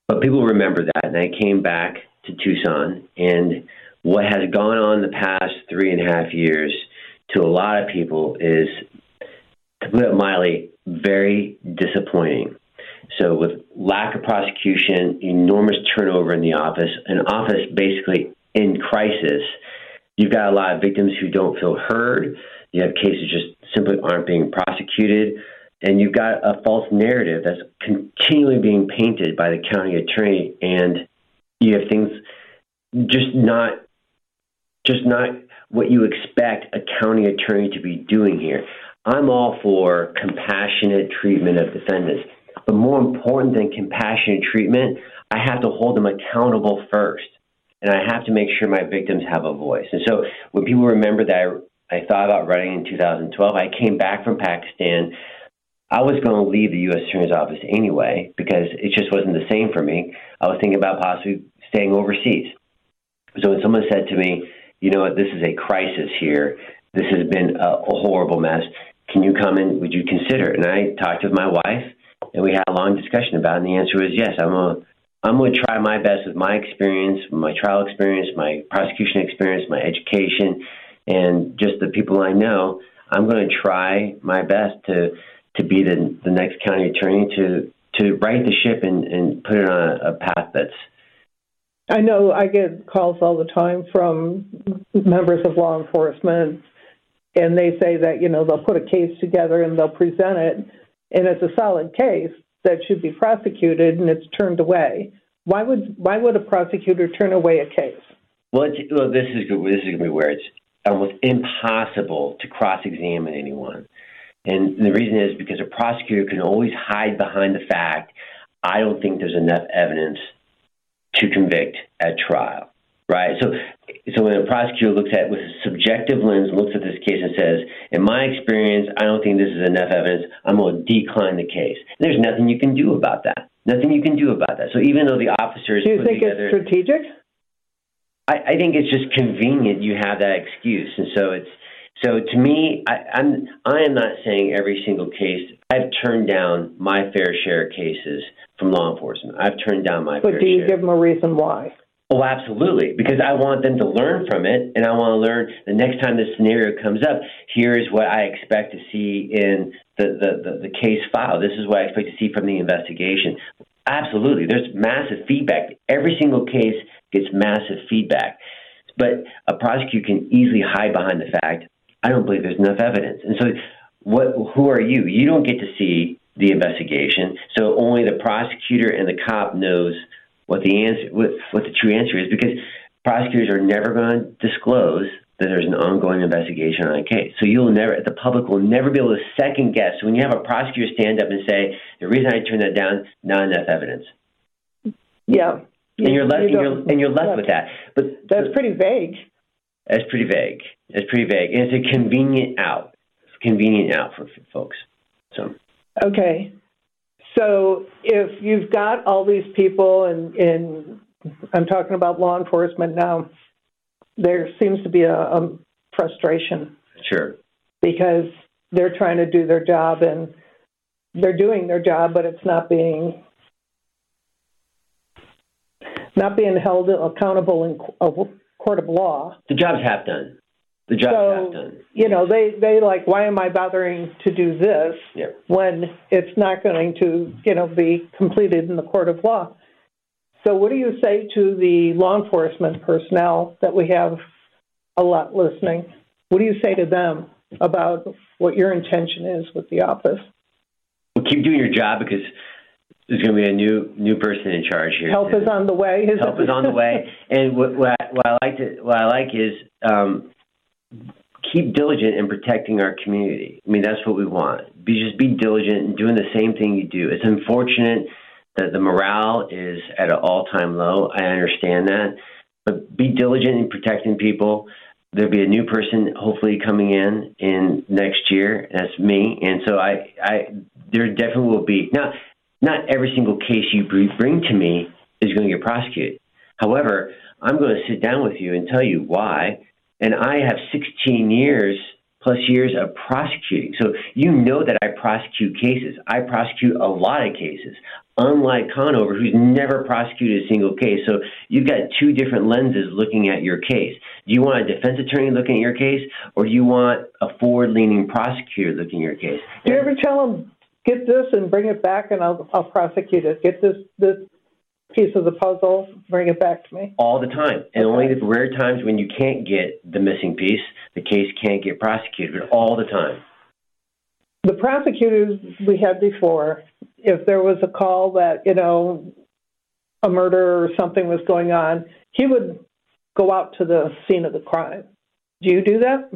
But people remember that, and I came back to Tucson, and what has gone on the past three and a half years to a lot of people is, to put it mildly, very disappointing. So, with lack of prosecution, enormous turnover in the office, an office basically in crisis, you've got a lot of victims who don't feel heard. You have cases just simply aren't being prosecuted and you've got a false narrative that's continually being painted by the county attorney, and you have things just not just not what you expect a county attorney to be doing here. I'm all for compassionate treatment of defendants, but more important than compassionate treatment, I have to hold them accountable first. And I have to make sure my victims have a voice. And so when people remember that I, I thought about running in 2012, I came back from Pakistan I was going to leave the U.S. Attorney's Office anyway because it just wasn't the same for me. I was thinking about possibly staying overseas. So when someone said to me, you know what, this is a crisis here, this has been a, a horrible mess, can you come and would you consider it? And I talked with my wife and we had a long discussion about it, and the answer was yes. I'm a I'm going to try my best with my experience, my trial experience, my prosecution experience, my education, and just the people I know. I'm going to try my best to to be the the next county attorney to to right the ship and, and put it on a, a path that's I know I get calls all the time from members of law enforcement, and they say that, you know, they'll put a case together and they'll present it, and it's a solid case that should be prosecuted, and it's turned away. Why would why would a prosecutor turn away a case? Well, it's, well, this is this is going to be where it's almost impossible to cross-examine anyone, and the reason is because a prosecutor can always hide behind the fact I don't think there's enough evidence to convict at trial, right? So, so when a prosecutor looks at with a subjective lens, looks at this case and says, "In my experience, I don't think this is enough evidence. I'm going to decline the case." There's nothing you can do about that. Nothing you can do about that. So even though the officers Do you think together, it's strategic? I, I think it's just convenient you have that excuse, and so it's so to me, I, I'm I am not saying every single case. I've turned down my fair share of cases from law enforcement. I've turned down my But do you share. give them a reason why? Oh, absolutely. Because I want them to learn from it, and I want to learn the next time this scenario comes up. Here's what I expect to see in the, the, the, the case file. This is what I expect to see from the investigation. Absolutely. There's massive feedback. Every single case gets massive feedback. But a prosecutor can easily hide behind the fact, I don't believe there's enough evidence. And so, what, who are you? You don't get to see the investigation, so only the prosecutor and the cop knows what the answer, what, what the true answer is, because prosecutors are never going to disclose that there's an ongoing investigation on a case. So you'll never, the public will never be able to second guess. So when you have a prosecutor stand up and say, "The reason I turned that down, not enough evidence," Yeah. and you're left, You and you're, and you're left with that. But That's pretty vague. that's pretty vague. It's pretty vague, and it's a convenient out. It's convenient out for folks. So Okay. So if you've got all these people, and, and I'm talking about law enforcement now, there seems to be a, a frustration sure. because they're trying to do their job and they're doing their job, but it's not being not being held accountable in a court of law. The job's half done. The job's So half done. you know they they like why am I bothering to do this Yeah. when it's not going to you know be completed in the court of law. So what do you say to the law enforcement personnel that we have a lot listening? What do you say to them about what your intention is with the office? Well, keep doing your job because there's going to be a new new person in charge here. Help is on the way. Help it? is on the way. And what, what, I, what I like to what I like is um, keep diligent in protecting our community. I mean, that's what we want. Be just be diligent in doing the same thing you do. It's unfortunate that the morale is at an all time low. I understand that, but be diligent in protecting people. There'll be a new person hopefully coming in in next year. That's me, and so I, I there definitely will be now. Not every single case you bring to me is going to get prosecuted. However, I'm going to sit down with you and tell you why. And I have 16 years plus years of prosecuting. So you know that I prosecute cases. I prosecute a lot of cases, unlike Conover, who's never prosecuted a single case. So you've got two different lenses looking at your case. Do you want a defense attorney looking at your case, or do you want a forward leaning prosecutor looking at your case? Do you ever tell them get this and bring it back, and I'll I'll prosecute it. Get this this piece of the puzzle, bring it back to me. all the time. And Okay. only the rare times when you can't get the missing piece, the case can't get prosecuted, but all the time. The prosecutors we had before, if there was a call that, you know, a murder or something was going on, he would go out to the scene of the crime. Do you do that?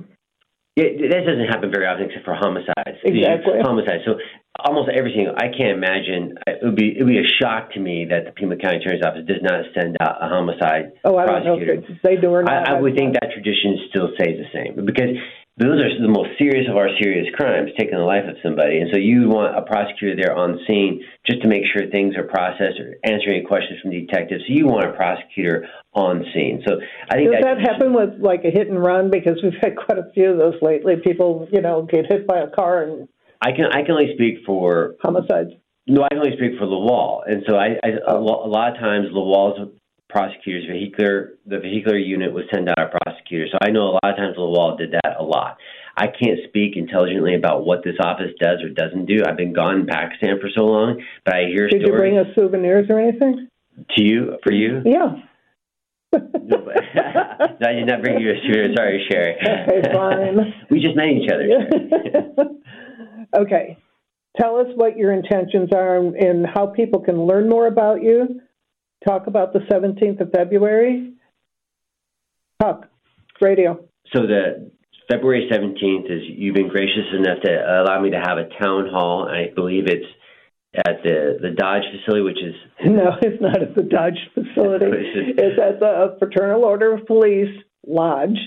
It, that doesn't happen very often except for homicides. Exactly. Homicides. So almost everything. I can't imagine, it would be, it would be a shock to me that the Pima County Attorney's Office does not send out a homicide Oh, I don't know if they do or not. I, I would think that tradition still stays the same because those are the most serious of our serious crimes, taking the life of somebody. And so you want a prosecutor there on scene just to make sure things are processed or answering questions from detectives. So you want a prosecutor on scene. So I think Does that tradition- happen with like a hit and run? Because we've had quite a few of those lately. People, you know, get hit by a car and I can I can only speak for homicides. no, I can only speak for LaWall, and so I, I a, lot of times LaWall's prosecutors vehicular the vehicular unit would send out a prosecutor. So I know a lot of times the LaWall did that a lot. I can't speak intelligently about what this office does or doesn't do. I've been gone in Pakistan for so long, but I hear Did you bring us souvenirs or anything? to you for you. Yeah. no, but, you're not bringing you a shooter. Sorry, Sherry. Okay, fine. we just met each other. okay. Tell us what your intentions are and how people can learn more about you. Talk about the 17th of February. Talk. Radio. So the February 17th is you've been gracious enough to allow me to have a town hall. I believe it's at the the Dodge facility, which is no, it's not at the Dodge facility. it's at the Fraternal Order of Police Lodge.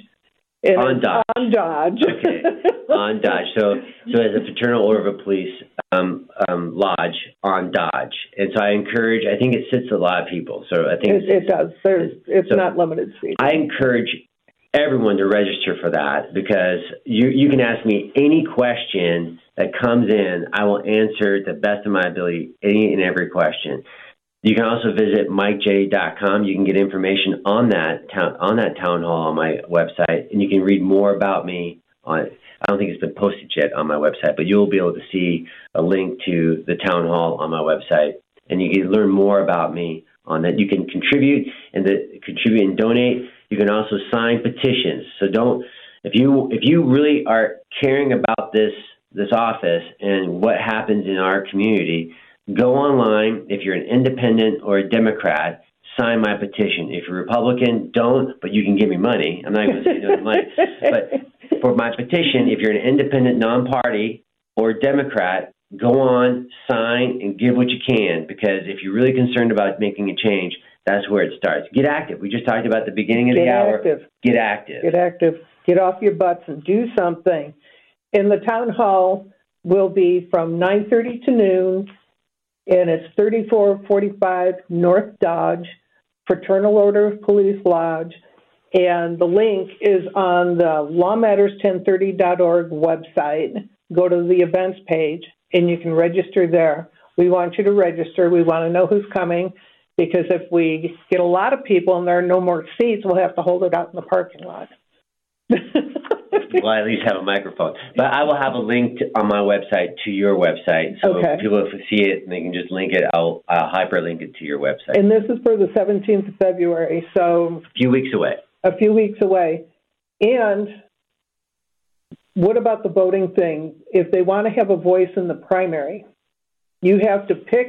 On Dodge. On Dodge. okay. On Dodge. So so as a Fraternal Order of Police um, um, Lodge on Dodge, and so I encourage. I think it sits a lot of people. So I think it, it does. There's it's so not limited seats. I encourage everyone to register for that because you you can ask me any question that comes in. I will answer to the best of my ability any and every question. You can also visit MikeJette.com. You can get information on that town on that town hall on my website, and you can read more about me on. I don't think it's been posted yet on my website, but you'll be able to see a link to the town hall on my website, and you can learn more about me on that. You can contribute and the, contribute and donate you can also sign petitions. So don't if you if you really are caring about this this office and what happens in our community, go online. If you're an independent or a Democrat, sign my petition. If you're Republican, don't, but you can give me money. I'm not going to say no money, but for my petition, if you're an independent, non-party or Democrat, go on, sign, and give what you can. Because if you're really concerned about making a change, that's where it starts. Get active. We just talked about the beginning of Get the hour. Active. Get active. Get active. Get off your butts and do something. And the town hall will be from 9:30 to noon, and it's 3445 North Dodge, Fraternal Order of Police Lodge, and the link is on the lawmatters1030.org website. Go to the events page, and you can register there. We want you to register. We want to know who's coming because if we get a lot of people and there are no more seats, we'll have to hold it out in the parking lot. well, I at least have a microphone. But I will have a link to, on my website to your website, so okay. people if see it and they can just link it. I'll, I'll hyperlink it to your website. And this is for the 17th of February, so a few weeks away. A few weeks away, and what about the voting thing? If they want to have a voice in the primary, you have to pick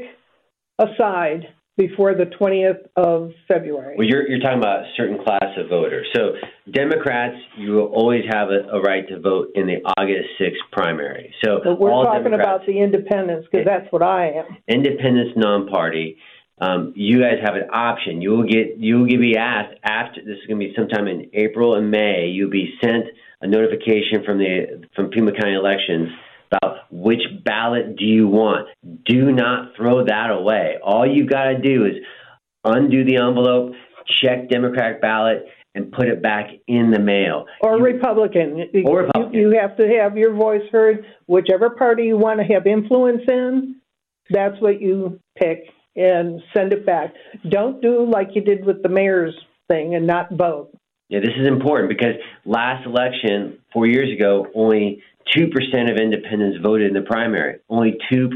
a side before the 20th of February. Well, you're, you're talking about a certain class of voters. So, Democrats, you will always have a, a right to vote in the August 6th primary. So, but we're talking Democrats, about the independents because that's what I am. Independents, non-party. Um, you guys have an option. You will get you will be asked after this is going to be sometime in April and May. You'll be sent a notification from the from Pima County Elections about which ballot do you want. Do not throw that away. All you've got to do is undo the envelope, check Democratic ballot, and put it back in the mail. Or you, Republican. Or Republican. You, you have to have your voice heard. Whichever party you want to have influence in, that's what you pick and send it back. Don't do like you did with the mayor's thing and not vote. Yeah, this is important because last election, four years ago, only 2% of independents voted in the primary. Only 2%.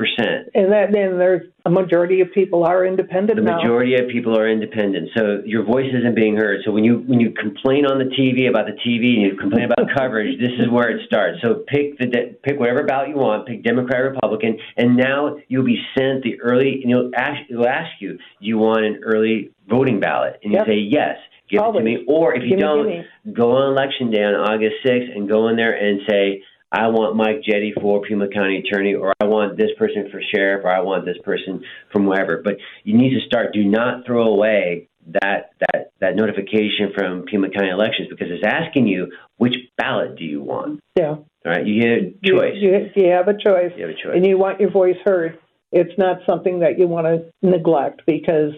And that then there's a majority of people are independent The now. majority of people are independent. So your voice isn't being heard. So when you when you complain on the TV about the TV and you complain about coverage, this is where it starts. So pick the de- pick whatever ballot you want, pick Democrat, Republican, and now you'll be sent the early and you'll ask you'll ask you, do you want an early voting ballot? And you yep. say yes give Always. it to me. Or if you give don't, me, go on election day on August 6th and go in there and say, I want Mike Jette for Pima County Attorney, or I want this person for sheriff, or I want this person from wherever. But you need to start. Do not throw away that that that notification from Pima County Elections because it's asking you which ballot do you want. Yeah. All right. You get a choice. You, you, you have a choice. You have a choice. And you want your voice heard. It's not something that you want to neglect because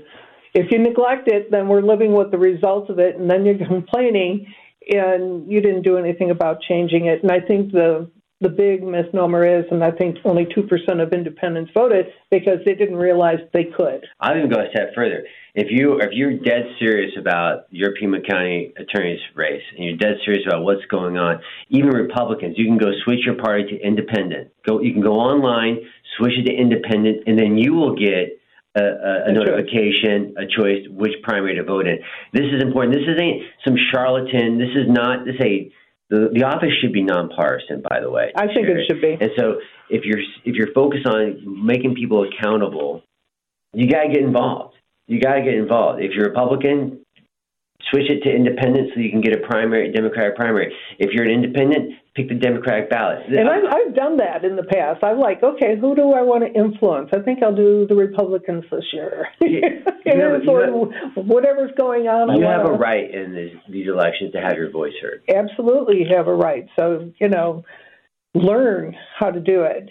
if you neglect it, then we're living with the results of it, and then you're complaining and you didn't do anything about changing it. And I think the the big misnomer is, and I think only two percent of independents voted because they didn't realize they could. I'll even go a step further. If you if you're dead serious about your Pima County attorney's race and you're dead serious about what's going on, even Republicans, you can go switch your party to independent. Go you can go online, switch it to independent, and then you will get a, a, a notification, a choice, which primary to vote in. This is important. This isn't some charlatan. This is not this a the, the office should be nonpartisan, by the way. I think Sherry. it should be. And so if you're if you're focused on making people accountable, you got to get involved. You got to get involved. If you're Republican, switch it to independent so you can get a primary Democratic primary. If you're an independent, pick the Democratic ballot. And I've, I've done that in the past. I'm like, okay, who do I want to influence? I think I'll do the Republicans this year. You- you And have- you sort of whatever's going on. you have a right in this, these elections to have your voice heard. absolutely you have a right. So, you know, learn how to do it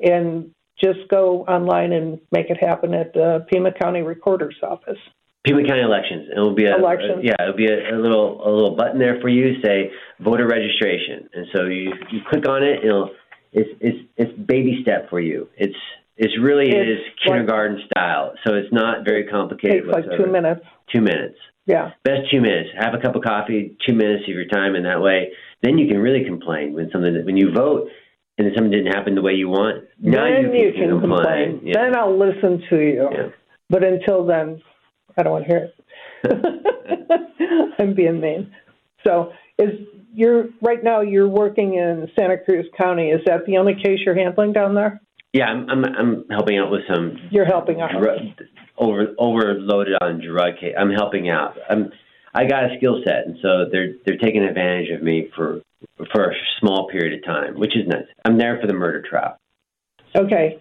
and just go online and make it happen at the Pima County Recorder's Office. Pima County elections. It will be a Elections. yeah. It'll be a, a little a little button there for you. Say voter registration, and so you you click on it. It'll it's it's it's baby step for you. It's it's really It's is like- kindergarten style. So it's not very complicated. takes like two minutes. Two minutes. Yeah. Best two minutes. Have a cup of coffee. Two minutes of your time, and that way, then you can really complain when something when you vote and something didn't happen the way you want. Now then you you can complain. Yeah. Then I'll listen to you. Yeah. But until then, I don't want to hear it. I'm being mean. So, is you're right now you're working in Santa Cruz County? Is that the only case you're handling down there? Yeah, I'm, I'm I'm helping out with some You're helping out. drug, over overloaded on drug case. I'm helping out. I'm I got a skill set, and so they're they're taking advantage of me for for a small period of time, which is nice. I'm there for the murder trial. Okay.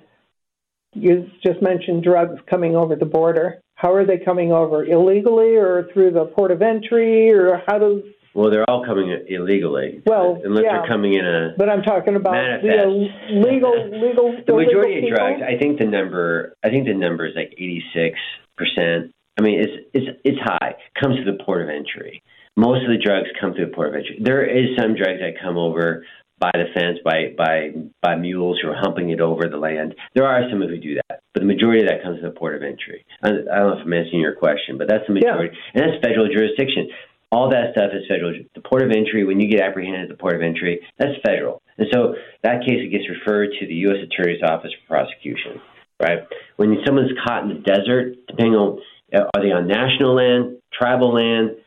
You just mentioned drugs coming over the border. How are they coming over? Illegally or through the port of entry or how do Well, they're all coming illegally. Well, unless yeah. they're coming in a but I'm talking about the Manifest. illegal legal the illegal majority of drugs. I think the number. I think the number is like 86 percent. I mean, it's it's it's high. Comes to the port of entry. Most of the drugs come through the port of entry. There is some drugs that come over by the fence by by by mules who are humping it over the land. There are some who do that, but the majority of that comes to the port of entry. I, I don't know if I'm answering your question, but that's the majority, and that's federal jurisdiction. All that stuff is federal. The port of entry, when you get apprehended at the port of entry, that's federal. And so that case it gets referred to the U.S. Attorney's Office for prosecution, right? When someone's caught in the desert, depending on uh, are they on national land, tribal land,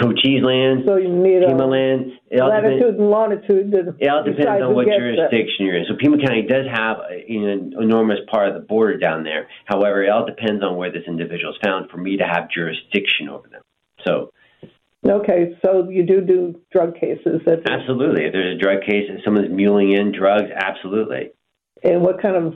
Cochise land, So you need uh, Pima a land, it all depends, latitude and longitude to it all depends decide on who what gets it. jurisdiction you're in. So Pima County does have a, you know, an enormous part of the border down there. However, it all depends on where this individual is found for me to have jurisdiction over them. So Okay, so you do do drug cases. At absolutely, if there's a drug case and someone's muling in drugs, absolutely. And what kind of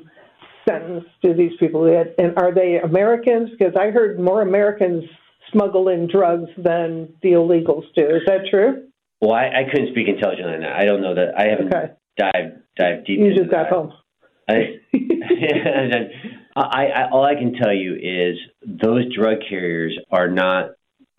sentence do these people get? And are they Americans? Because I heard more Americans smuggle in drugs than the illegals do. Is that true? Well, I, I couldn't speak intelligently on that. I don't know that. I haven't Okay. dived dived deep. You into just got that. home. I, I, I, all I can tell you is those drug carriers are not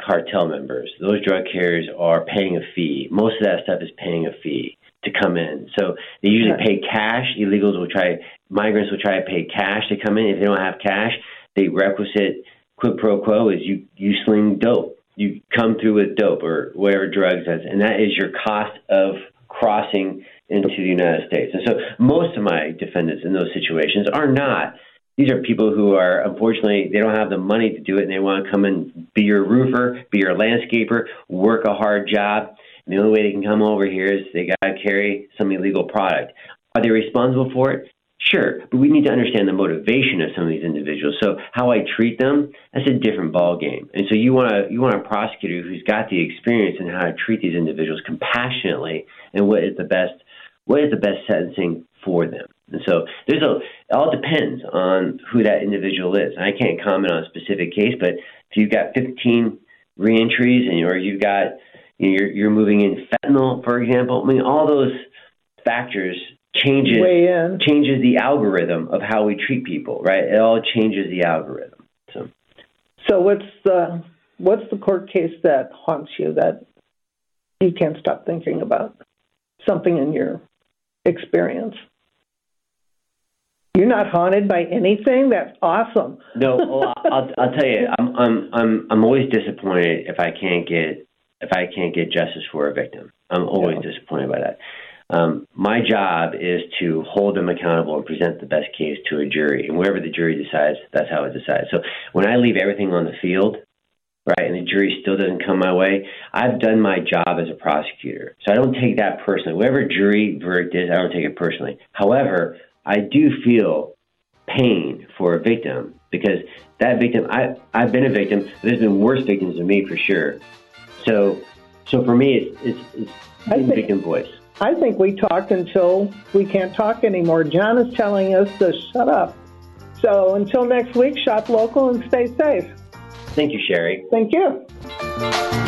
cartel members. Those drug carriers are paying a fee. Most of that stuff is paying a fee to come in. So they usually Okay. pay cash. Illegals will try, migrants will try to pay cash to come in. If they don't have cash, the requisite quid pro quo is you, you sling dope. You come through with dope or whatever drugs is, and that is your cost of crossing into the United States. And so most of my defendants in those situations are not. These are people who are unfortunately they don't have the money to do it, and they want to come and be your roofer, be your landscaper, work a hard job. And the only way they can come over here is they got to carry some illegal product. Are they responsible for it? Sure, but we need to understand the motivation of some of these individuals. So how I treat them, that's a different ball game. And so you want to you want a prosecutor who's got the experience in how to treat these individuals compassionately and what is the best what is the best sentencing for them. And so there's a it all depends on who that individual is. And I can't comment on a specific case, but if you've got 15 reentries and or you've got you know, you're you're moving in fentanyl, for example. I mean, all those factors changes changes the algorithm of how we treat people, right? It all changes the algorithm. So So what's the what's the court case that haunts you that you can't stop thinking about? Something in your experience. You're not haunted by anything. That's awesome. no, well, I'll I'll tell you, I'm I'm I'm I'm always disappointed if I can't get if I can't get justice for a victim. I'm always Yeah. disappointed by that. Um, my job is to hold them accountable and present the best case to a jury, and wherever the jury decides, that's how it decides. So when I leave everything on the field, right, and the jury still doesn't come my way, I've done my job as a prosecutor. So I don't take that personally. Whatever jury verdict is, I don't take it personally. However, I do feel pain for a victim because that victim, I, I've been a victim. There's been worse victims than me for sure. So, so for me, it's, it's, it's victim voice. I think we talked until we can't talk anymore. John is telling us to shut up. So until next week, shop local and stay safe. Thank you, Sherry. Thank you.